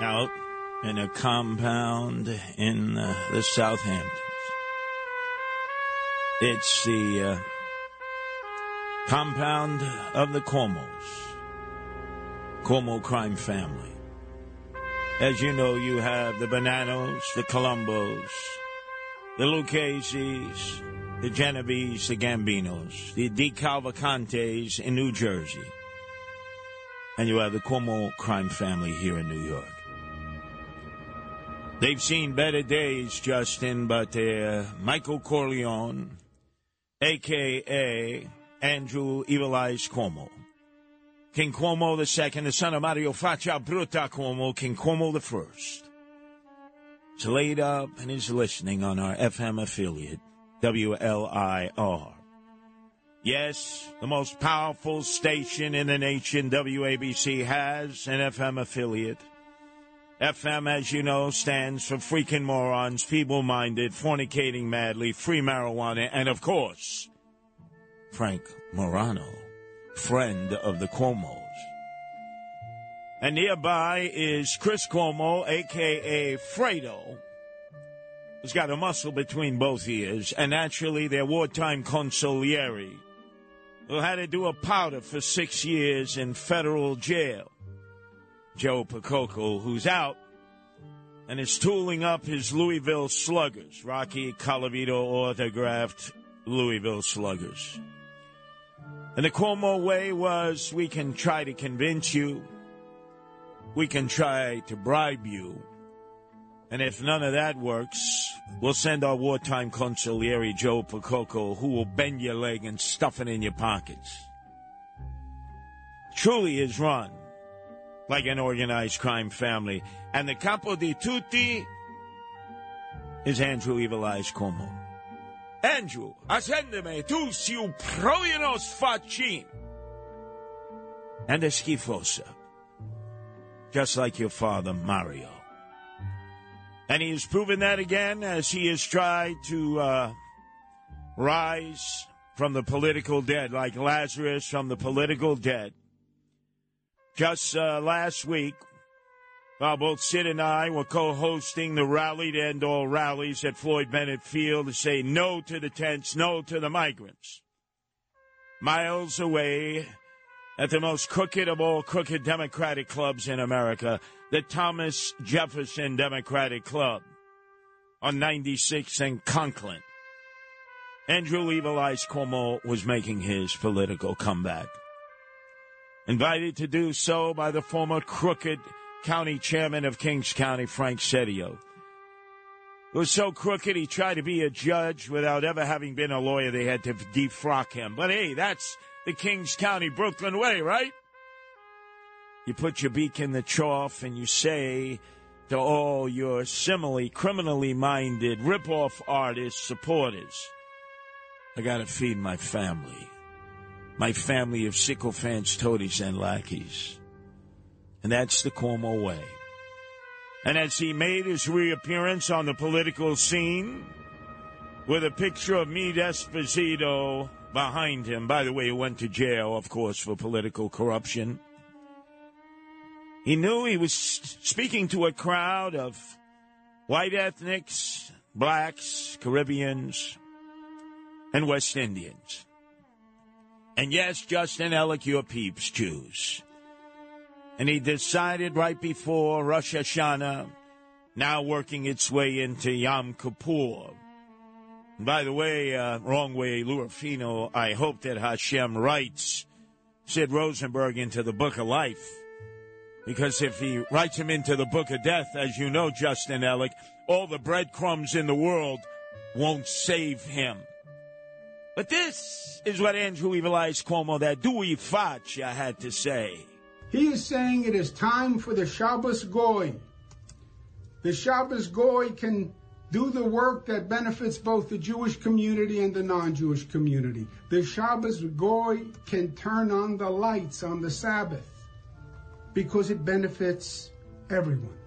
out in a compound in uh, the Southamptons. It's the uh, compound of the Cuomos, Cuomo crime family. As you know, you have the Bonannos, the Colombos, the Lucchese's, the Genovese, the Gambinos, the DeCavalcantes in New Jersey. And you have the Cuomo crime family here in New York. They've seen better days, Justin, but uh, Michael Corleone, a.k.a. Andrew Evil Eyes Cuomo, King Cuomo II, the son of Mario Faccia Bruta Cuomo, King Cuomo First, is laid up and is listening on our FM affiliate, WLIR. Yes, the most powerful station in the nation, WABC, has an FM affiliate. FM, as you know, stands for freaking morons, feeble minded, fornicating madly, free marijuana, and of course, Frank Morano, friend of the Cuomos. And nearby is Chris Cuomo, aka Fredo, who's got a muscle between both ears, and naturally their wartime consigliere, who had to do a powder for six years in federal jail. Joe Percoco, who's out and is tooling up his Louisville Sluggers, Rocky Colavito autographed Louisville Sluggers. And the Cuomo way was we can try to convince you, we can try to bribe you, and if none of that works, we'll send our wartime consigliere Joe Percoco, who will bend your leg and stuff it in your pockets. Truly is run like an organized crime family. And the capo di tutti is Andrew Evil Eyes Cuomo. Andrew, ascendeme tu siu provinos facin. And a schifosa. Just like your father, Mario. And he has proven that again as he has tried to uh, rise from the political dead, like Lazarus from the political dead. Just uh, last week, uh, both Sid and I were co hosting the rally to end all rallies at Floyd Bennett Field to say no to the tents, no to the migrants. Miles away, at the most crooked of all crooked Democratic clubs in America, the Thomas Jefferson Democratic Club on 96 and Conklin. Andrew Evil Eyes Cuomo was making his political comeback. Invited to do so by the former crooked county chairman of Kings County, Frank Seddio. It was so crooked he tried to be a judge without ever having been a lawyer. They had to defrock him. But hey, that's the Kings County Brooklyn way, right? You put your beak in the trough and you say to all your similarly criminally minded rip-off artist supporters, I gotta feed my family. My family of sycophants, toadies, and lackeys. And that's the Cuomo way. And as he made his reappearance on the political scene, with a picture of Meade Esposito behind him, by the way, he went to jail, of course, for political corruption, he knew he was speaking to a crowd of white ethnics, blacks, Caribbeans, and West Indians. And yes, Justin Ellick, your peeps, Jews. And he decided right before Rosh Hashanah, now working its way into Yom Kippur. By the way, uh, wrong way, Lou Rufino, I hope that Hashem writes Sid Rosenberg into the book of life. Because if he writes him into the book of death, as you know, Justin Ellick, all the breadcrumbs in the world won't save him. But this is what Andrew Evil Eyes Cuomo, that Dewey Fach, I had to say. He is saying it is time for the Shabbos Goy. The Shabbos Goy can do the work that benefits both the Jewish community and the non-Jewish community. The Shabbos Goy can turn on the lights on the Sabbath because it benefits everyone.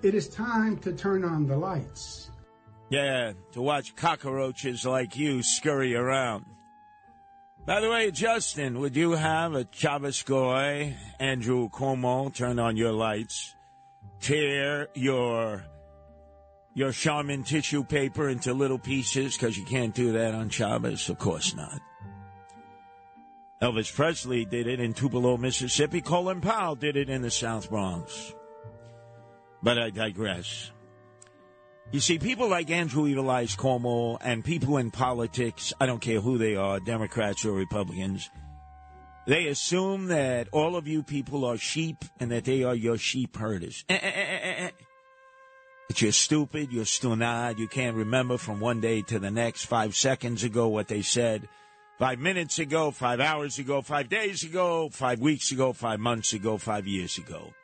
It is time to turn on the lights. Yeah, to watch cockroaches like you scurry around. By the way, Justin, would you have a Shabbos Goy, Andrew Cuomo, turn on your lights? tear your your Charmin tissue paper into little pieces because you can't do that on Shabbos? Of course not. Elvis Presley did it in Tupelo, Mississippi. Colin Powell did it in the South Bronx. But I digress. You see, people like Andrew Eyes Cuomo and people in politics, I don't care who they are, Democrats or Republicans, they assume that all of you people are sheep and that they are your sheep herders. Eh, eh, eh, that you're stupid, you're stunad, you can't remember from one day to the next, five seconds ago what they said, five minutes ago, five hours ago, five days ago, five weeks ago, five months ago, five years ago.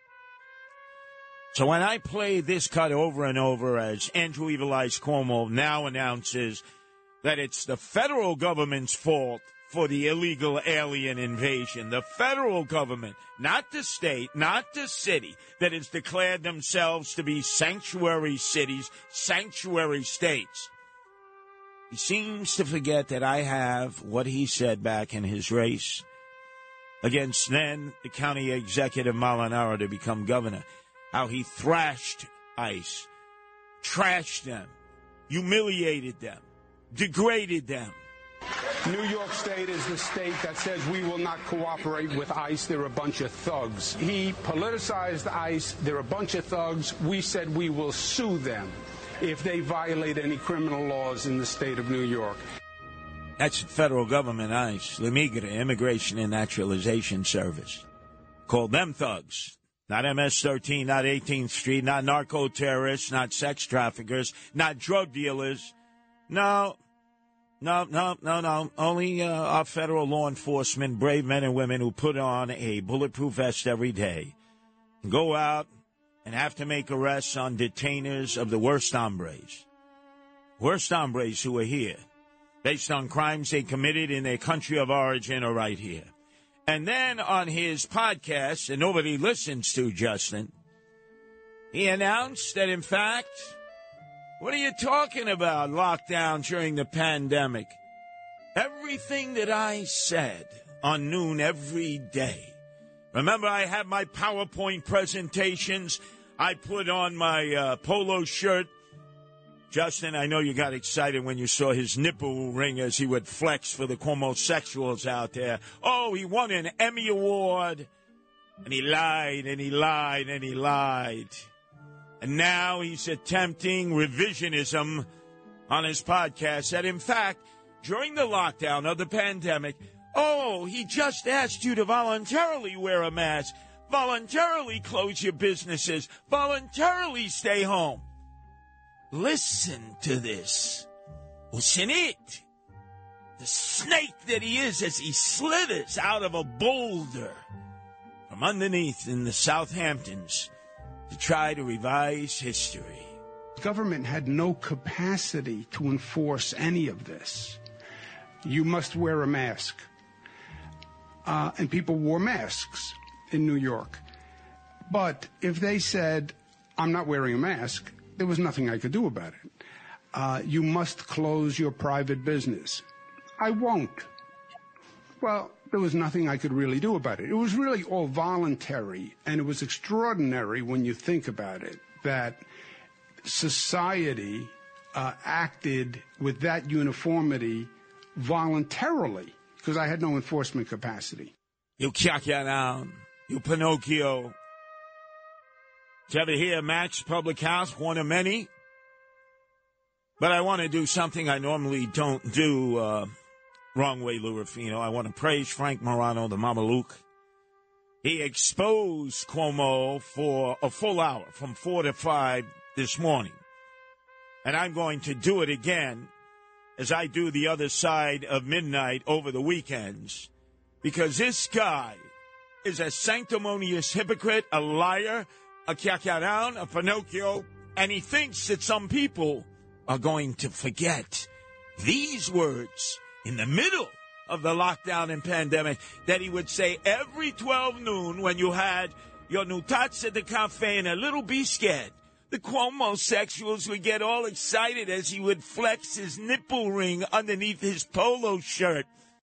So when I play this cut over and over as Andrew Evil Cuomo now announces that it's the federal government's fault for the illegal alien invasion, the federal government, not the state, not the city, that has declared themselves to be sanctuary cities, sanctuary states. He seems to forget that I have what he said back in his race against then the county executive Molinaro to become governor how he thrashed ICE, trashed them, humiliated them, degraded them. New York State is the state that says we will not cooperate with ICE. They're a bunch of thugs. He politicized ICE. They're a bunch of thugs. We said we will sue them if they violate any criminal laws in the state of New York. That's the federal government ICE, the Immigration and Naturalization Service. Called them thugs. Not MS 13, not 18th Street, not narco terrorists, not sex traffickers, not drug dealers. No, no, no, no, no. Only uh, our federal law enforcement, brave men and women who put on a bulletproof vest every day, go out and have to make arrests on detainers of the worst hombres. Worst hombres who are here, based on crimes they committed in their country of origin or right here. And then on his podcast, and nobody listens to Justin, he announced that in fact, what are you talking about, lockdown during the pandemic? Everything that I said on noon every day. Remember, I had my PowerPoint presentations. I put on my uh, polo shirt Justin, I know you got excited when you saw his nipple ring as he would flex for the homosexuals out there. Oh, he won an Emmy Award. And he lied and he lied and he lied. And now he's attempting revisionism on his podcast that, in fact, during the lockdown of the pandemic, oh, he just asked you to voluntarily wear a mask, voluntarily close your businesses, voluntarily stay home. Listen to this. it? the snake that he is as he slithers out of a boulder from underneath in the Southamptons to try to revise history. Government had no capacity to enforce any of this. You must wear a mask. Uh, and people wore masks in New York. But if they said, I'm not wearing a mask, there was nothing I could do about it. Uh, you must close your private business. I won't. Well, there was nothing I could really do about it. It was really all voluntary, and it was extraordinary when you think about it that society uh, acted with that uniformity voluntarily because I had no enforcement capacity. You down, you Pinocchio, ever hear Mac's Public House, one of many? But I want to do something I normally don't do. Uh, wrong way, Lou Rufino. I want to praise Frank Morano, the Luke. He exposed Cuomo for a full hour, from 4 to 5 this morning. And I'm going to do it again as I do the other side of midnight over the weekends. Because this guy is a sanctimonious hypocrite, a liar, a Chiacchiaran, a Pinocchio, and he thinks that some people are going to forget these words in the middle of the lockdown and pandemic that he would say every 12 noon when you had your nutats at the cafe and a little biscuit. The Cuomo sexuals would get all excited as he would flex his nipple ring underneath his polo shirt.